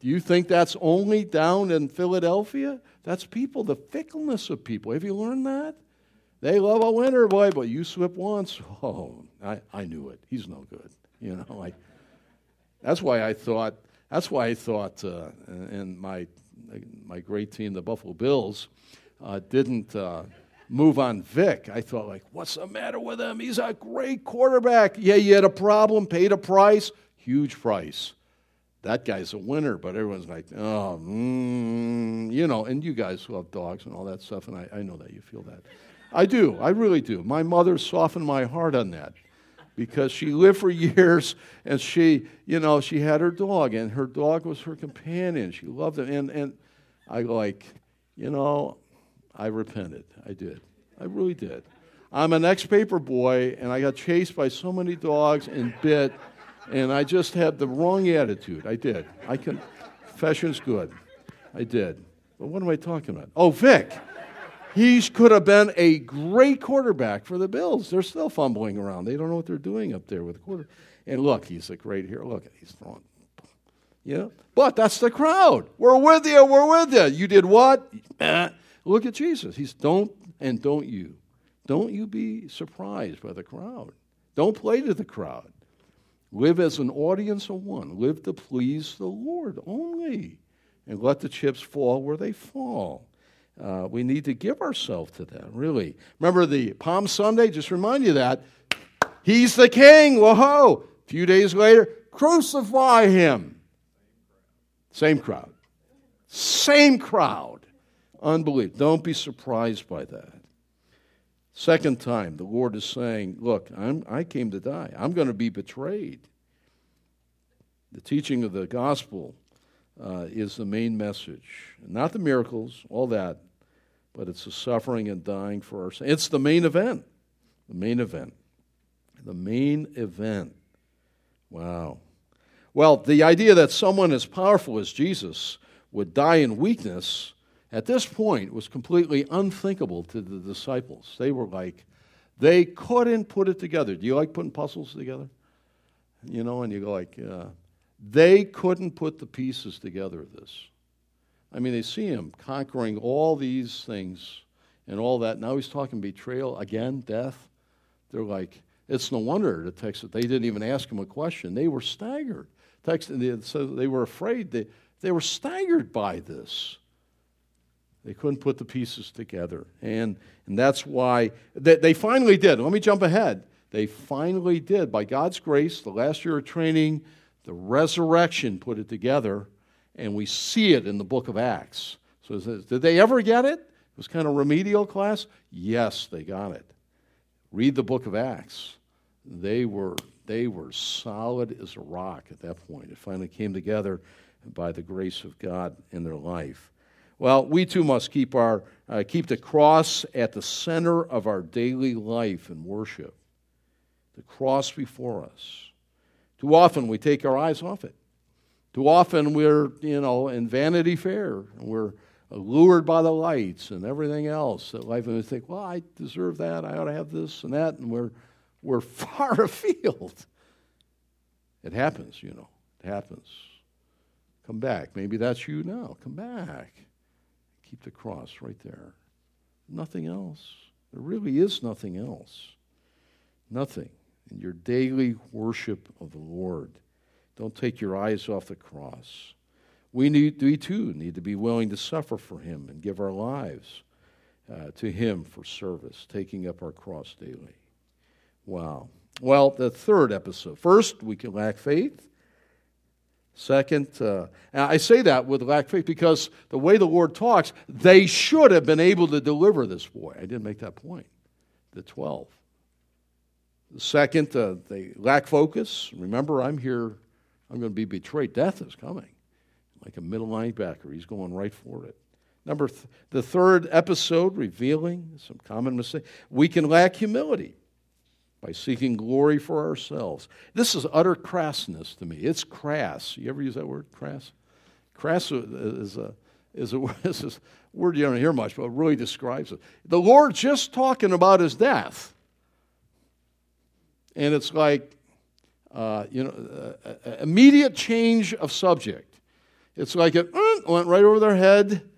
Do you think that's only down in Philadelphia? That's people, the fickleness of people. Have you learned that? They love a winner, boy, but you slip once. Oh, I, I knew it. He's no good. You know, like that's why I thought. That's why I thought, uh, and my my great team, the Buffalo Bills, uh, didn't uh, move on Vick, I thought, like, what's the matter with him? He's a great quarterback. Yeah, you had a problem, paid a price, huge price. That guy's a winner, but everyone's like, oh, mm, you know, and you guys love dogs and all that stuff, and I, I know that you feel that. I do, I really do. My mother softened my heart on that because she lived for years and she, you know, she had her dog and her dog was her companion. She loved it. And, and I like, you know, I repented. I did. I really did. I'm an ex paper boy, and I got chased by so many dogs and bit, and I just had the wrong attitude. I did. I can. Confession's good. I did. But what am I talking about? Oh, Vick. He could have been a great quarterback for the Bills. They're still fumbling around. They don't know what they're doing up there with the quarter. And look, he's a great hero. Look, he's throwing. Know? But that's the crowd. We're with you. We're with you. You did what? Eh. Look at Jesus. He's don't and don't you. Don't you be surprised by the crowd. Don't play to the crowd. Live as an audience of one. Live to please the Lord only. And let the chips fall where they fall. Uh, we need to give ourselves to that, really. Remember the Palm Sunday? Just remind you that. He's the king. Whoa. A few days later, crucify him. Same crowd. Same crowd. Unbelievable. Don't be surprised by that. Second time, the Lord is saying, Look, I'm, I came to die. I'm going to be betrayed. The teaching of the gospel uh, is the main message. Not the miracles, all that, but it's the suffering and dying for our sins. It's the main event. The main event. The main event. Wow. Well, the idea that someone as powerful as Jesus would die in weakness at this point was completely unthinkable to the disciples. They were like, they couldn't put it together. Do you like putting puzzles together? You know, and you go like, uh, they couldn't put the pieces together of this. I mean, they see him conquering all these things and all that. Now he's talking betrayal again, death. They're like, it's no wonder the text that they didn't even ask him a question. They were staggered. Text so they were afraid. They, they were staggered by this. They couldn't put the pieces together. And, and that's why they, they finally did. Let me jump ahead. They finally did. By God's grace, the last year of training, the resurrection put it together, and we see it in the book of Acts. So did they ever get it? It was kind of remedial class? Yes, they got it. Read the book of Acts. They were, they were solid as a rock at that point. It finally came together by the grace of God in their life. Well, we too must keep, our, uh, keep the cross at the center of our daily life and worship. The cross before us. Too often we take our eyes off it. Too often we're, you know, in Vanity Fair. and We're lured by the lights and everything else that life, and we think, well, I deserve that. I ought to have this and that, and we're we're far afield. It happens, you know. It happens. Come back. Maybe that's you now. Come back. Keep the cross right there. Nothing else. There really is nothing else. Nothing in your daily worship of the Lord. Don't take your eyes off the cross. We, need, we too need to be willing to suffer for Him and give our lives uh, to Him for service, taking up our cross daily. Wow. Well, the third episode. First, we can lack faith. Second, uh, I say that with lack of faith because the way the Lord talks, they should have been able to deliver this boy. I didn't make that point. The 12. Second, uh, they lack focus. Remember, I'm here, I'm going to be betrayed. Death is coming. Like a middle linebacker, he's going right for it. Number th- the third episode, revealing some common mistake. We can lack humility by seeking glory for ourselves. This is utter crassness to me. It's crass. You ever use that word, crass? Crass is a, is a, is a word you don't hear much, but it really describes it. The Lord just talking about his death. And it's like, uh, you know, uh, immediate change of subject. It's like it uh, went right over their head.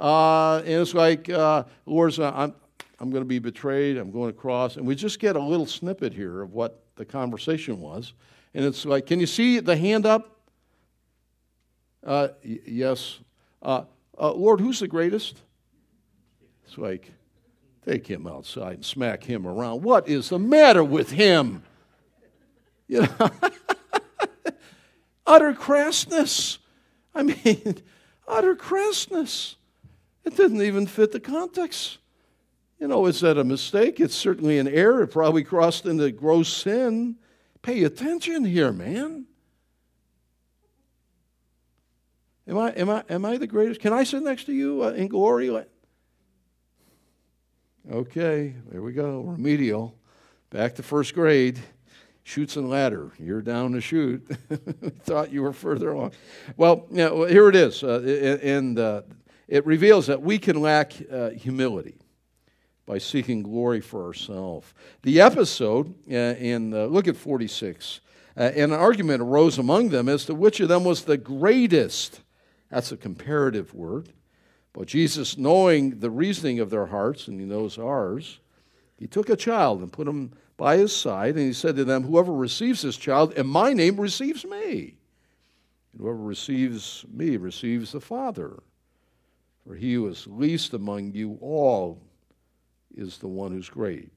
Uh, and it's like, uh, Lord's, I'm, I'm going to be betrayed, I'm going across. And we just get a little snippet here of what the conversation was. And it's like, can you see the hand up? Uh, y- yes. Uh, uh, Lord, who's the greatest? It's like, take him outside and smack him around. What is the matter with him? You know, utter crassness. I mean, utter crassness. It didn't even fit the context. You know, is that a mistake? It's certainly an error. It probably crossed into gross sin. Pay attention here, man. Am I, am I, am I the greatest? Can I sit next to you uh, in glory? Okay, there we go. Remedial. Back to first grade. Chutes and ladder. You're down the chute. Thought you were further along. Well, you know, here it is. Uh, and uh, it reveals that we can lack uh, humility by seeking glory for ourselves. The episode, uh, in uh, look at 46, uh, and an argument arose among them as to which of them was the greatest. That's a comparative word. But Jesus, knowing the reasoning of their hearts, and he knows ours, he took a child and put him by his side, and he said to them, Whoever receives this child in my name receives me. And whoever receives me receives the Father. For he who is least among you all is the one who's great.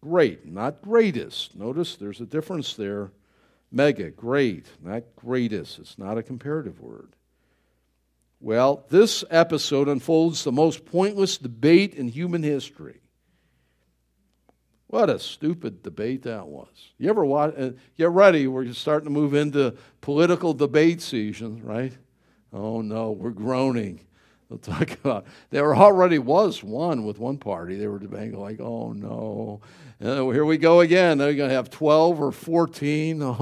Great, not greatest. Notice there's a difference there. Mega, great, not greatest. It's not a comparative word. Well, this episode unfolds the most pointless debate in human history. What a stupid debate that was. You ever watch, uh, get ready, we're starting to move into political debate season, right? Oh no, we're groaning. They'll talk about there already was one with one party. They were debating like, oh no, and here we go again. They're going to have twelve or fourteen.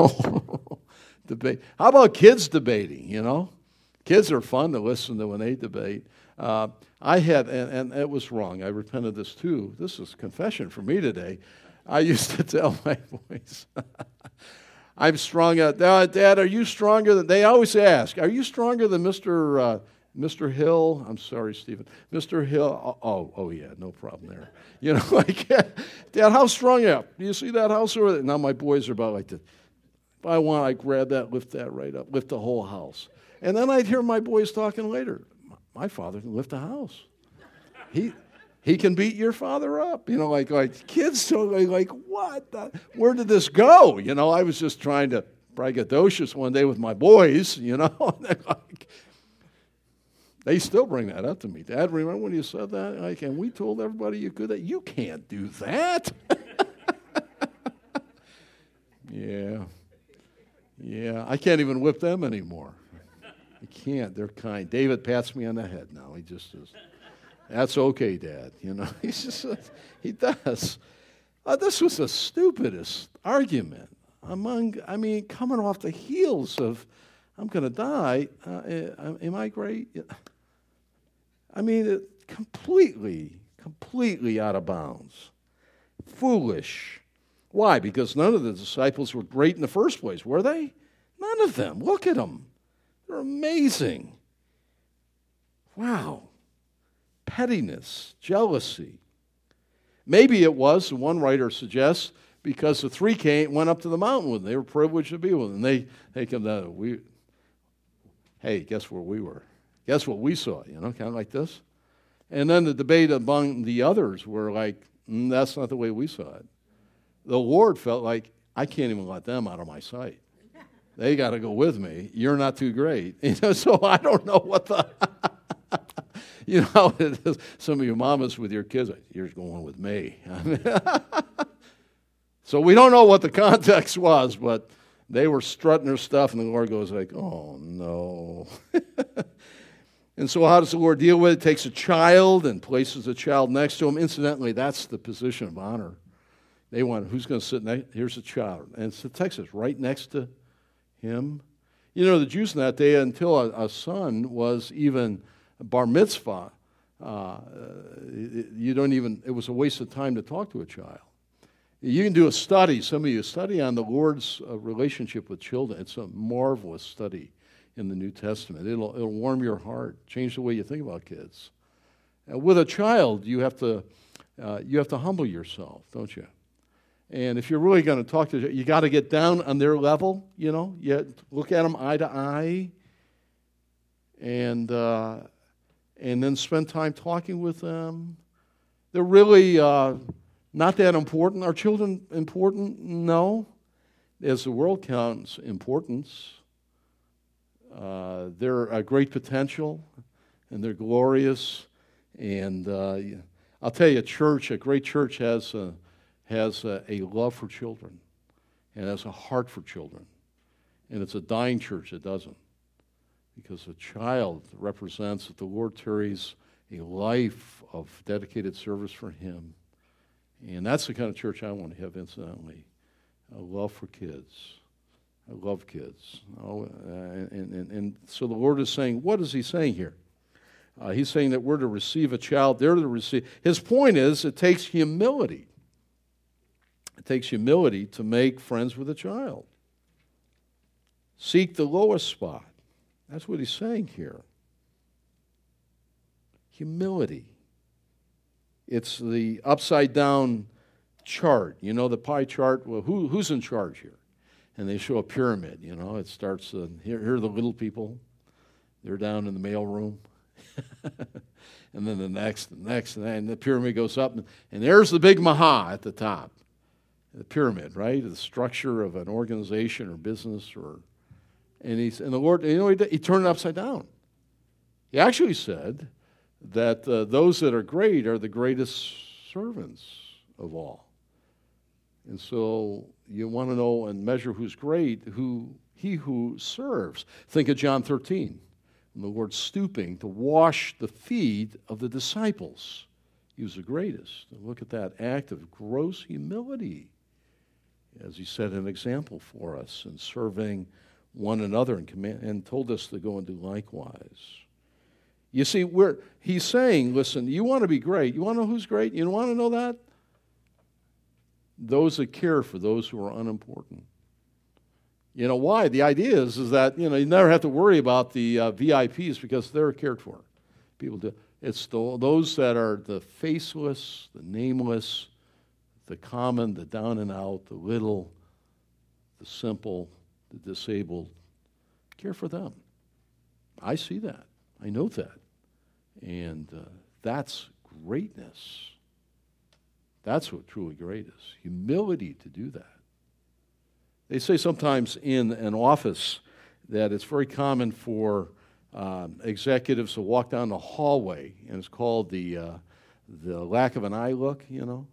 Debate. How about kids debating? You know, kids are fun to listen to when they debate. Uh, I had, and, and it was wrong. I repented this too. This is confession for me today. I used to tell my boys, I'm stronger. Dad, Dad, are you stronger than, they always ask, are you stronger than Mr. Uh, Mr. Hill, I'm sorry, Stephen. Mr. Hill, oh, oh, oh, yeah, no problem there. You know, like, Dad, how strong you? Do you see that house over there? Now my boys are about like this. If I want, I grab that, lift that right up, lift the whole house. And then I'd hear my boys talking later. My father can lift a house. He, he can beat your father up. You know, like, like kids, so like, like what? The, where did this go? You know, I was just trying to braggadocious one day with my boys, you know. like, they still bring that up to me. Dad, remember when you said that? Like, and we told everybody you could. That you can't do that. yeah, yeah. I can't even whip them anymore. I can't. They're kind. David pats me on the head now. He just says, "That's okay, Dad." You know, he just he does. Uh, this was the stupidest argument among. I mean, coming off the heels of, "I'm going to die." Uh, eh, am I great? I mean, completely, completely out of bounds. Foolish. Why? Because none of the disciples were great in the first place, were they? None of them. Look at them. They're amazing. Wow. Pettiness, jealousy. Maybe it was, one writer suggests, because the three came, went up to the mountain with them. They were privileged to be with them. They, they come down. We, hey, guess where we were? Guess what we saw? You know, kind of like this. And then the debate among the others were like, mm, that's not the way we saw it. The Lord felt like, I can't even let them out of my sight. They got to go with me. You're not too great. You know, so I don't know what the. you know. Some of you mamas with your kids, you're going with me. so we don't know what the context was, but they were strutting their stuff, and the Lord goes like, "Oh no." And so, how does the Lord deal with it? Takes a child and places a child next to him. Incidentally, that's the position of honor. They want who's going to sit next. Here's a child, and it's Texas right next to him. You know, the Jews in that day, until a, a son was even bar mitzvah, uh, you don't even. It was a waste of time to talk to a child. You can do a study. Some of you study on the Lord's uh, relationship with children. It's a marvelous study in the New Testament. It'll, it'll warm your heart, change the way you think about kids. And with a child, you have to, uh, you have to humble yourself, don't you? And if you're really going to talk to you got to get down on their level, you know, you look at them eye to eye, and, uh, and then spend time talking with them. They're really uh, not that important. Are children important? No. As the world counts importance, uh, they're a great potential and they're glorious. And uh, I'll tell you, a church, a great church, has a, has a, a, love for children and has a heart for children. And it's a dying church that doesn't. Because a child represents that the Lord carries a life of dedicated service for Him. And that's the kind of church I want to have, incidentally. a love for kids. I love kids. Oh, uh, and, and, and so the Lord is saying, what is He saying here? Uh, he's saying that we're to receive a child. They're to receive. His point is, it takes humility. It takes humility to make friends with a child. Seek the lowest spot. That's what he's saying here. Humility. It's the upside down chart. You know the pie chart? Well, who, who's in charge here? And they show a pyramid. You know, it starts, uh, here, here are the little people. They're down in the mail room. and then the next, the next, and the pyramid goes up. And, and there's the big maha at the top. The pyramid, right? The structure of an organization or business or and he's and the Lord, you know, he, he turned it upside down. He actually said that uh, those that are great are the greatest servants of all. And so you want to know and measure who's great, who he who serves. Think of John 13, and the Lord stooping to wash the feet of the disciples. He was the greatest. Look at that act of gross humility, as he set an example for us in serving one another and, command, and told us to go and do likewise. You see, we're, he's saying, listen, you want to be great. You want to know who's great? You want to know that? Those that care for those who are unimportant. You know why? The idea is, is that you know you never have to worry about the uh, VIPs because they're cared for. People do. It's the, those that are the faceless, the nameless, the common, the down and out, the little, the simple, the disabled. Care for them. I see that. I know that. And uh, that's greatness. That's what truly great is humility to do that. They say sometimes in an office that it's very common for um, executives to walk down the hallway, and it's called the, uh, the lack of an eye look, you know.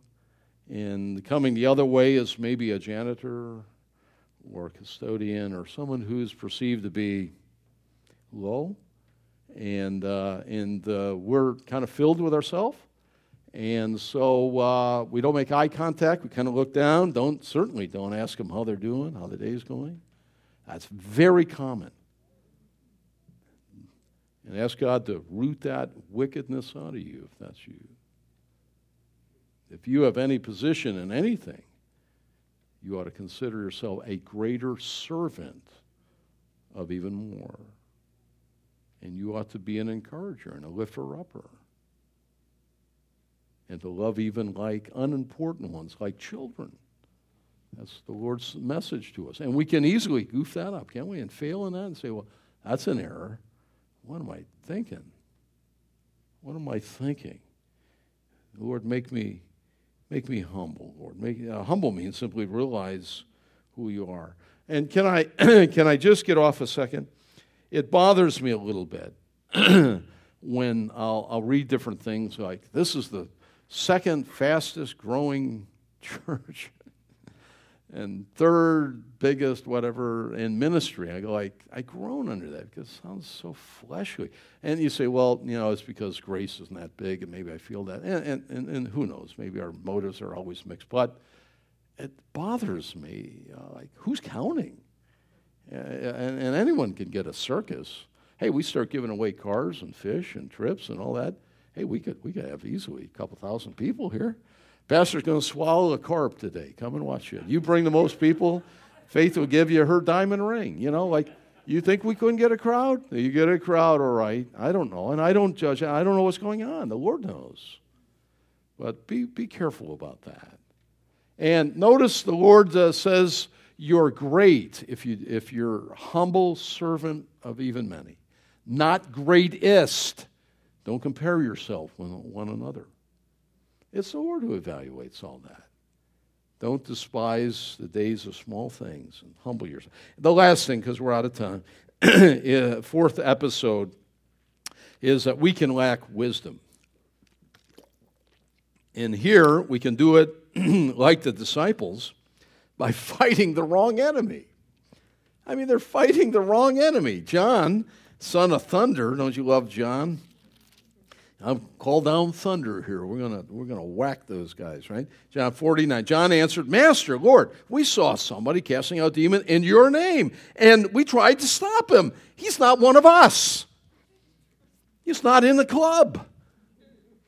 And coming the other way is maybe a janitor or a custodian or someone who's perceived to be low and uh, and uh, we're kind of filled with ourselves, and so uh, we don't make eye contact. We kind of look down. Don't certainly don't ask them how they're doing, how the day's going. That's very common. And ask God to root that wickedness out of you if that's you. If you have any position in anything, you ought to consider yourself a greater servant of even more. And you ought to be an encourager and a lifter upper. And to love even like unimportant ones, like children. That's the Lord's message to us. And we can easily goof that up, can't we? And fail in that and say, well, that's an error. What am I thinking? What am I thinking? Lord, make me Make me humble, Lord. Make, uh, humble means simply realize who you are. And can I, can I just get off a second? It bothers me a little bit when I'll, I'll read different things like this is the second fastest growing church and third biggest whatever in ministry. I go like I groan under that because it sounds so fleshly. And you say, well, you know, it's because grace isn't that big, and maybe I feel that. And and, and, who knows? Maybe our motives are always mixed, but it bothers me. Uh, like who's counting? Uh, and, and anyone can get a circus. Hey, we start giving away cars and fish and trips and all that. Hey, we could we could have easily a couple thousand people here. Pastor's going to swallow a carp today. Come and watch it. You bring the most people, Faith will give you her diamond ring. You know, like, you think we couldn't get a crowd? You get a crowd, all right. I don't know. And I don't judge. I don't know what's going on. The Lord knows. But be, be careful about that. And notice the Lord uh, says, You're great if, you, if you're humble servant of even many. Not greatest. Don't compare yourself with one another. It's the Lord who evaluates all that. Don't despise the days of small things and humble yourself. The last thing, because we're out of time, eh, fourth episode is that we can lack wisdom. And here we can do it like the disciples by fighting the wrong enemy. I mean, they're fighting the wrong enemy. John, son of thunder, don't you love John? I'm call down thunder here. We're gonna we're gonna whack those guys, right? John 49. John answered, Master, Lord, we saw somebody casting out demon in your name, and we tried to stop him. He's not one of us. He's not in the club.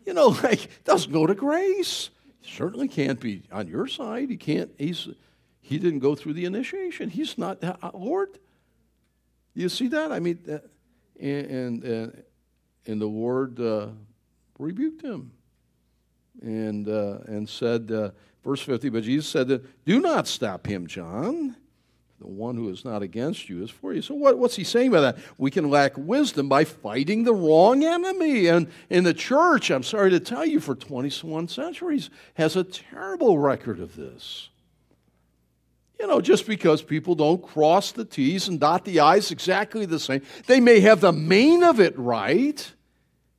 You know, like doesn't go to grace. He certainly can't be on your side. He can't. He's he didn't go through the initiation. He's not uh, Lord. You see that? I mean, uh, and and and the Lord uh, rebuked him and, uh, and said, uh, verse 50, but Jesus said, Do not stop him, John. The one who is not against you is for you. So, what, what's he saying by that? We can lack wisdom by fighting the wrong enemy. And in the church, I'm sorry to tell you, for 21 centuries, has a terrible record of this. You know, just because people don't cross the T's and dot the I's exactly the same, they may have the main of it right.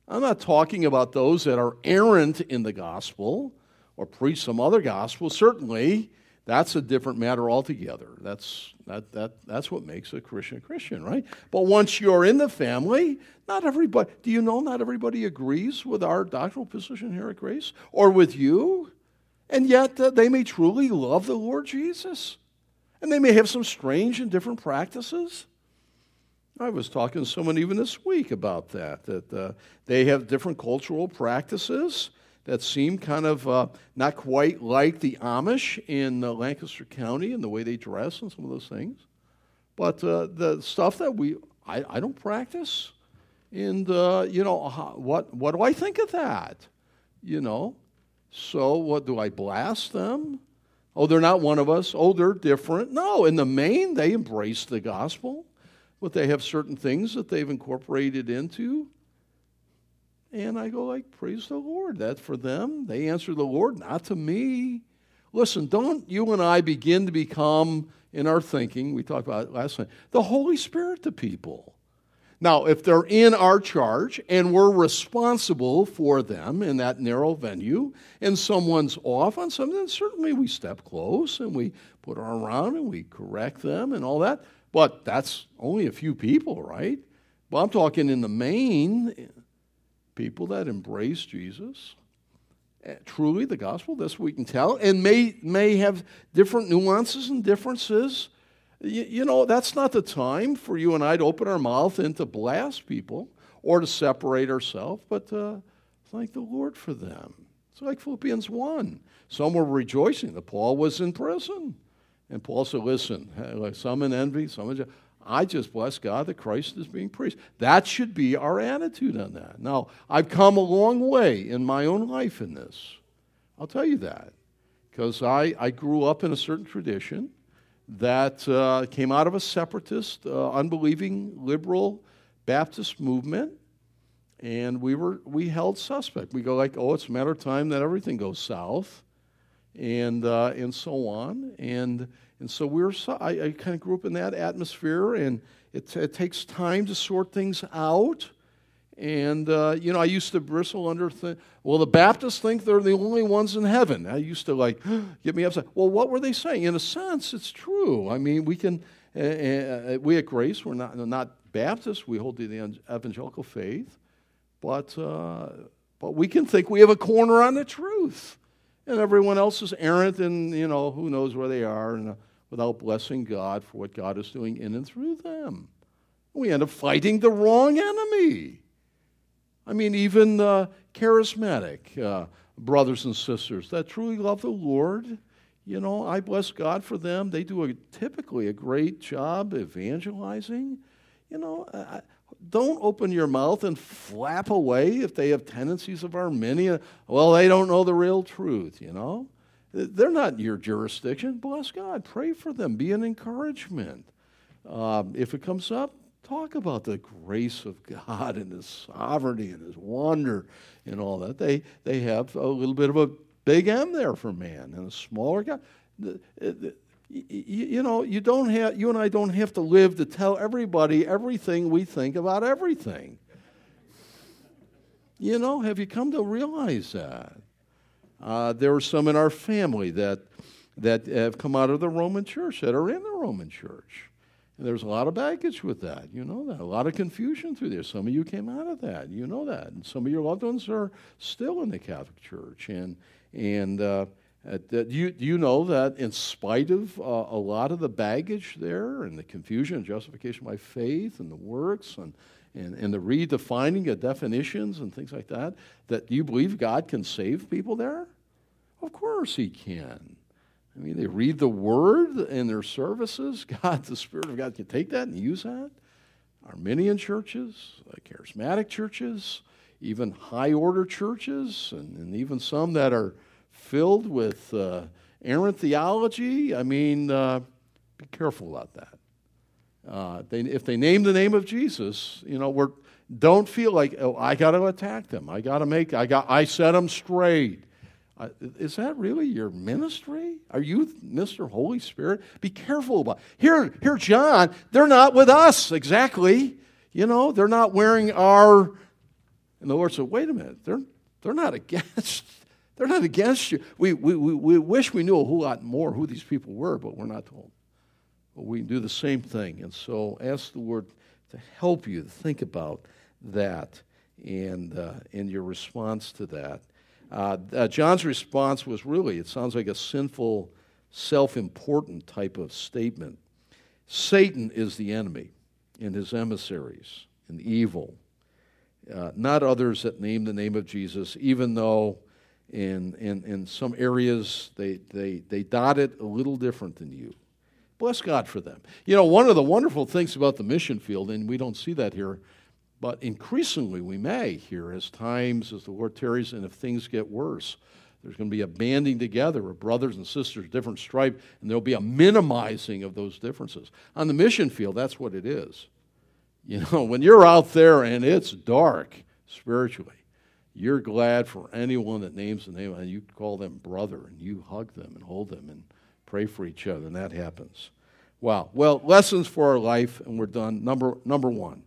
I'm not talking about those that are errant in the gospel or preach some other gospel. Certainly, that's a different matter altogether. That's, that, that, that's what makes a Christian a Christian, right? But once you're in the family, not everybody, do you know not everybody agrees with our doctrinal position here at Grace or with you? And yet uh, they may truly love the Lord Jesus. And they may have some strange and different practices. I was talking to someone even this week about that, that uh, they have different cultural practices that seem kind of uh, not quite like the Amish in uh, Lancaster County and the way they dress and some of those things. But uh, the stuff that we, I, I don't practice. And, uh, you know, what, what do I think of that? You know? So, what do I blast them? Oh, they're not one of us. Oh, they're different. No, in the main, they embrace the gospel, but they have certain things that they've incorporated into. And I go like, praise the Lord. That's for them. They answer the Lord, not to me. Listen, don't you and I begin to become, in our thinking, we talked about it last night, the Holy Spirit to people. Now, if they're in our charge and we're responsible for them in that narrow venue, and someone's off on something, then certainly we step close and we put our arm around and we correct them and all that. But that's only a few people, right? But I'm talking in the main, people that embrace Jesus. Eh, truly, the gospel, that's what we can tell, and may, may have different nuances and differences you, you know, that's not the time for you and I to open our mouth and to blast people or to separate ourselves, but uh, thank the Lord for them. It's like Philippians 1. Some were rejoicing that Paul was in prison. And Paul said, Listen, some in envy, some in. I just bless God that Christ is being preached. That should be our attitude on that. Now, I've come a long way in my own life in this. I'll tell you that. Because I, I grew up in a certain tradition that uh, came out of a separatist, uh, unbelieving liberal Baptist movement, and we were we held suspect. We go like, oh, it's a matter of time that everything goes south, and uh, and so on, and and so we were. I, I kind of grew up in that atmosphere, and it, it takes time to sort things out. And, uh, you know, I used to bristle under, th- well, the Baptists think they're the only ones in heaven. I used to, like, get me upset. Well, what were they saying? In a sense, it's true. I mean, we can, uh, uh, we at Grace, we're not, not Baptists, we hold to the evangelical faith, but, uh, but we can think we have a corner on the truth. And everyone else is errant and, you know, who knows where they are, and, uh, without blessing God for what God is doing in and through them. We end up fighting the wrong enemy. I mean, even uh, charismatic uh, brothers and sisters that truly love the Lord, you know, I bless God for them. They do a, typically a great job evangelizing. You know, I, don't open your mouth and flap away if they have tendencies of Arminian. Well, they don't know the real truth, you know. They're not in your jurisdiction. Bless God. Pray for them. Be an encouragement. Uh, if it comes up, talk about the grace of God and His sovereignty and His wonder and all that. They, they have a little bit of a big M there for man and a smaller God. The, the, you, know, you don't have, you and I don't have to live to tell everybody everything we think about everything. You know, have you come to realize that? Uh, there are some in our family that, that have come out of the Roman church, that are in the Roman church. And there's a lot of baggage with that. You know that. A lot of confusion through there. Some of you came out of that. You know that. And some of your loved ones are still in the Catholic Church. And, and uh, uh, do, you, do you know that in spite of uh, a lot of the baggage there and the confusion and justification by faith and the works and, and, and the redefining of definitions and things like that, that you believe God can save people there? Of course He can. I mean, they read the Word in their services. God, the Spirit of God can take that and use that. Arminian churches, charismatic churches, even high order churches, and, and even some that are filled with uh, errant theology. I mean, uh, be careful about that. Uh, they, if they name the name of Jesus, you know, we're, don't feel like, oh, I got to attack them. I got to make, I got, I set them straight. Uh, is that really your ministry? Are you Mr. Holy Spirit? Be careful about. Here, here, John. They're not with us exactly. You know, they're not wearing our. And the Lord said, "Wait a minute. They're they're not against they're not against you. We, we, we, we wish we knew a whole lot more who these people were, but we're not told. But we can do the same thing. And so ask the Lord to help you to think about that and uh, in your response to that. Uh, uh, John's response was really, it sounds like a sinful, self important type of statement. Satan is the enemy and his emissaries and evil, uh, not others that name the name of Jesus, even though in, in, in some areas, they, they, they dot it a little different than you. Bless God for them. You know, one of the wonderful things about the mission field, and we don't see that here, but increasingly we may here as times, as the Lord tarries, and if things get worse, there's going to be a banding together of brothers and sisters, different stripe, and there'll be a minimizing of those differences. On the mission field, that's what it is. You know, when you're out there and it's dark spiritually, you're glad for anyone that names the name, and you call them brother, and you hug them and hold them and pray for each other, and that happens. Wow. Well, lessons for our life, and we're done. Number, number one.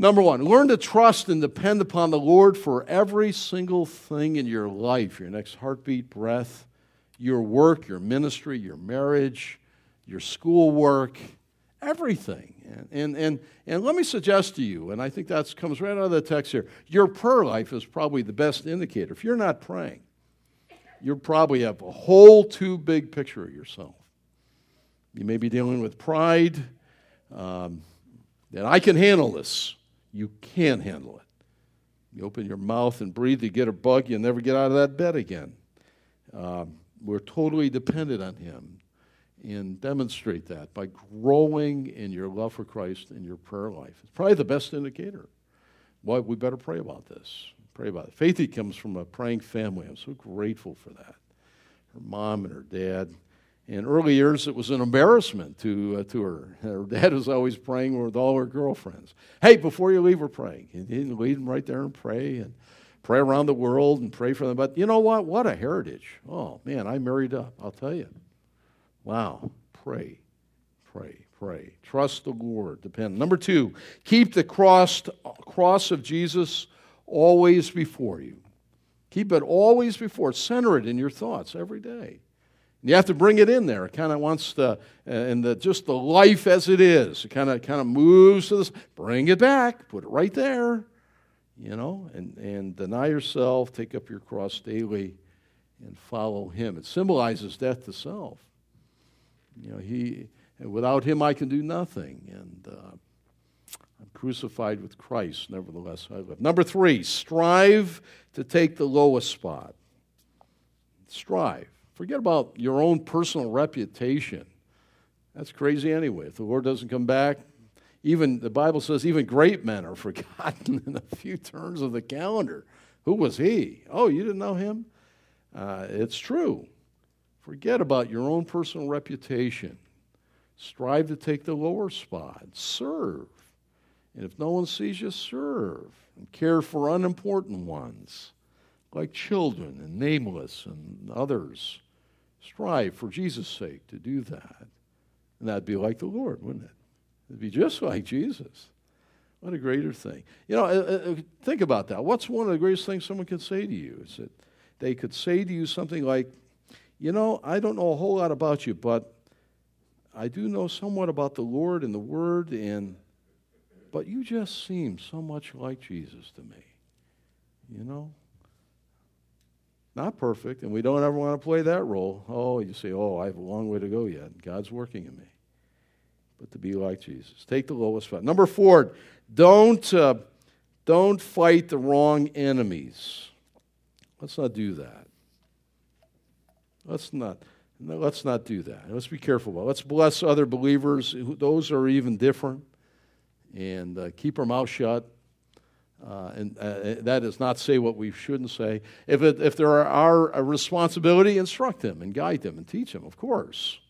Number one, learn to trust and depend upon the Lord for every single thing in your life your next heartbeat, breath, your work, your ministry, your marriage, your schoolwork, everything. And, and, and, and let me suggest to you, and I think that comes right out of the text here, your prayer life is probably the best indicator. If you're not praying, you probably have a whole too big picture of yourself. You may be dealing with pride, um, that I can handle this. You can't handle it. You open your mouth and breathe, you get a bug, you never get out of that bed again. Um, we're totally dependent on Him and demonstrate that by growing in your love for Christ in your prayer life. It's probably the best indicator. Why we better pray about this. Pray about it. Faithy comes from a praying family. I'm so grateful for that. Her mom and her dad. In early years, it was an embarrassment to, uh, to her. Her dad was always praying with all her girlfriends. Hey, before you leave, we're praying. He didn't lead them right there and pray and pray around the world and pray for them. But you know what? What a heritage. Oh, man, I married up, I'll tell you. Wow. Pray, pray, pray. Trust the Lord. Depend. Number two, keep the cross, cross of Jesus always before you. Keep it always before. Center it in your thoughts every day. You have to bring it in there. It kind of wants to, and the, just the life as it is. It kind of kind of moves to this. Bring it back. Put it right there. You know, and and deny yourself. Take up your cross daily, and follow Him. It symbolizes death to self. You know, he, without him I can do nothing. And uh, I'm crucified with Christ, nevertheless I live. Number three, strive to take the lowest spot. Strive. Forget about your own personal reputation. That's crazy anyway. If the Lord doesn't come back, even the Bible says even great men are forgotten in a few turns of the calendar. Who was he? Oh, you didn't know him? Uh, it's true. Forget about your own personal reputation. Strive to take the lower spot. Serve. And if no one sees you, serve. And care for unimportant ones, like children and nameless and others. Strive for Jesus' sake to do that. And that'd be like the Lord, wouldn't it? It'd be just like Jesus. What a greater thing. You know, uh, uh, think about that. What's one of the greatest things someone could say to you? Is that they could say to you something like, you know, I don't know a whole lot about you, but I do know somewhat about the Lord and the Word, and but you just seem so much like Jesus to me. You know? Not perfect, and we don't ever want to play that role. Oh, you say, oh, I have a long way to go yet. God's working in me. But to be like Jesus. Take the lowest spot. Number four, don't, uh, don't fight the wrong enemies. Let's not do that. Let's not. No, let's not do that. Let's be careful about. It. Let's bless other believers. Those are even different, and uh, keep our mouth shut. Uh, and uh, that is not say what we shouldn't say. If it, if there are our responsibility, instruct them and guide them and teach them, of course.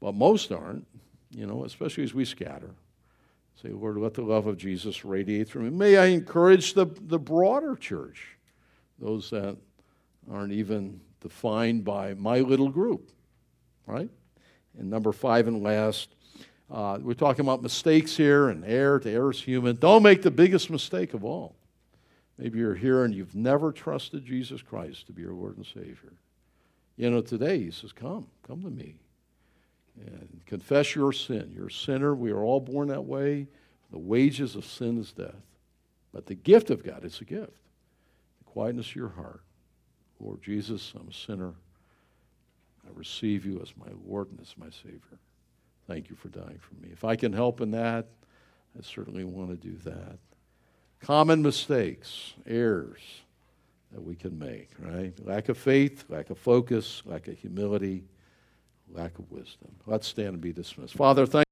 But most aren't. You know, especially as we scatter. Say, Lord, let the love of Jesus radiate through me. May I encourage the the broader church, those that aren't even defined by my little group, right? And number five and last, uh, we're talking about mistakes here and error to error is human. Don't make the biggest mistake of all. Maybe you're here and you've never trusted Jesus Christ to be your Lord and Savior. You know, today he says, Come, come to me. And confess your sin. You're a sinner. We are all born that way. The wages of sin is death. But the gift of God is a gift. The quietness of your heart. Lord Jesus, I'm a sinner. I receive you as my Lord and as my Savior. Thank you for dying for me. If I can help in that, I certainly want to do that. Common mistakes, errors that we can make, right? Lack of faith, lack of focus, lack of humility, lack of wisdom. Let's stand and be dismissed. Father, thank